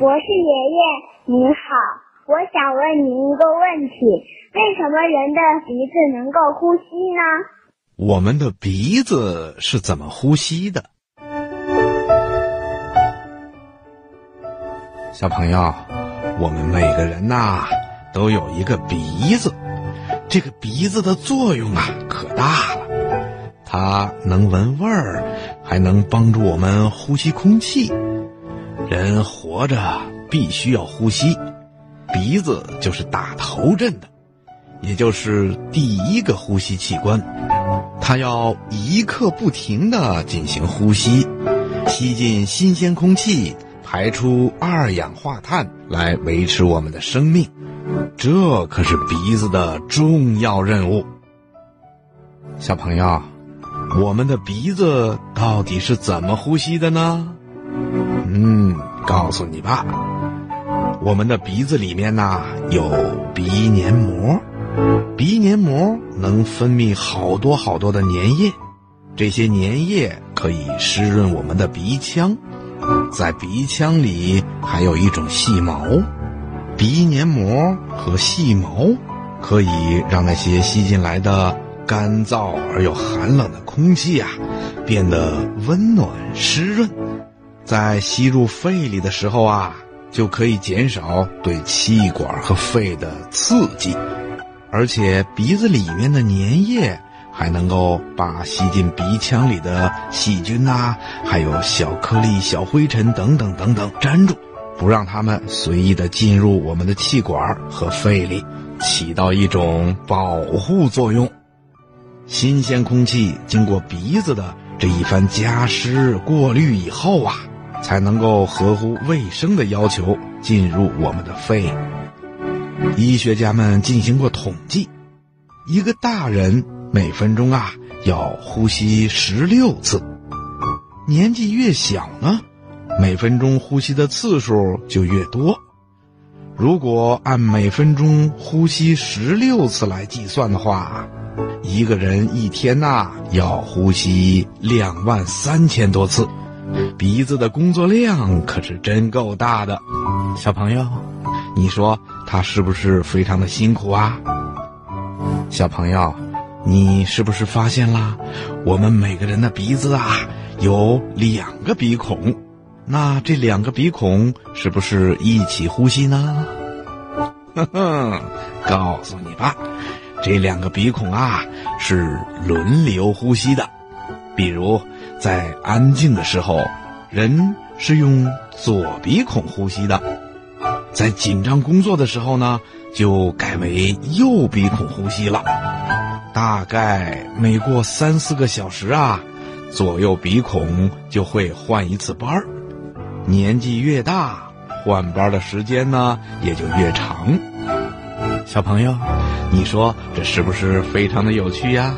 博士爷爷您好，我想问您一个问题：为什么人的鼻子能够呼吸呢？我们的鼻子是怎么呼吸的？小朋友，我们每个人呐都有一个鼻子，这个鼻子的作用啊可大了，它能闻味儿，还能帮助我们呼吸空气。人活着必须要呼吸，鼻子就是打头阵的，也就是第一个呼吸器官，它要一刻不停地进行呼吸，吸进新鲜空气。排出二氧化碳来维持我们的生命，这可是鼻子的重要任务。小朋友，我们的鼻子到底是怎么呼吸的呢？嗯，告诉你吧，我们的鼻子里面呐有鼻黏膜，鼻黏膜能分泌好多好多的粘液，这些粘液可以湿润我们的鼻腔。在鼻腔里还有一种细毛，鼻黏膜和细毛可以让那些吸进来的干燥而又寒冷的空气啊变得温暖湿润，在吸入肺里的时候啊，就可以减少对气管和肺的刺激，而且鼻子里面的粘液。还能够把吸进鼻腔里的细菌呐，还有小颗粒、小灰尘等等等等粘住，不让它们随意的进入我们的气管和肺里，起到一种保护作用。新鲜空气经过鼻子的这一番加湿过滤以后啊，才能够合乎卫生的要求进入我们的肺。医学家们进行过统计，一个大人。每分钟啊，要呼吸十六次。年纪越小呢，每分钟呼吸的次数就越多。如果按每分钟呼吸十六次来计算的话，一个人一天呐要呼吸两万三千多次。鼻子的工作量可是真够大的。小朋友，你说他是不是非常的辛苦啊？小朋友。你是不是发现啦？我们每个人的鼻子啊有两个鼻孔，那这两个鼻孔是不是一起呼吸呢？哼哼，告诉你吧，这两个鼻孔啊是轮流呼吸的。比如在安静的时候，人是用左鼻孔呼吸的；在紧张工作的时候呢，就改为右鼻孔呼吸了。大概每过三四个小时啊，左右鼻孔就会换一次班儿。年纪越大，换班的时间呢也就越长。小朋友，你说这是不是非常的有趣呀？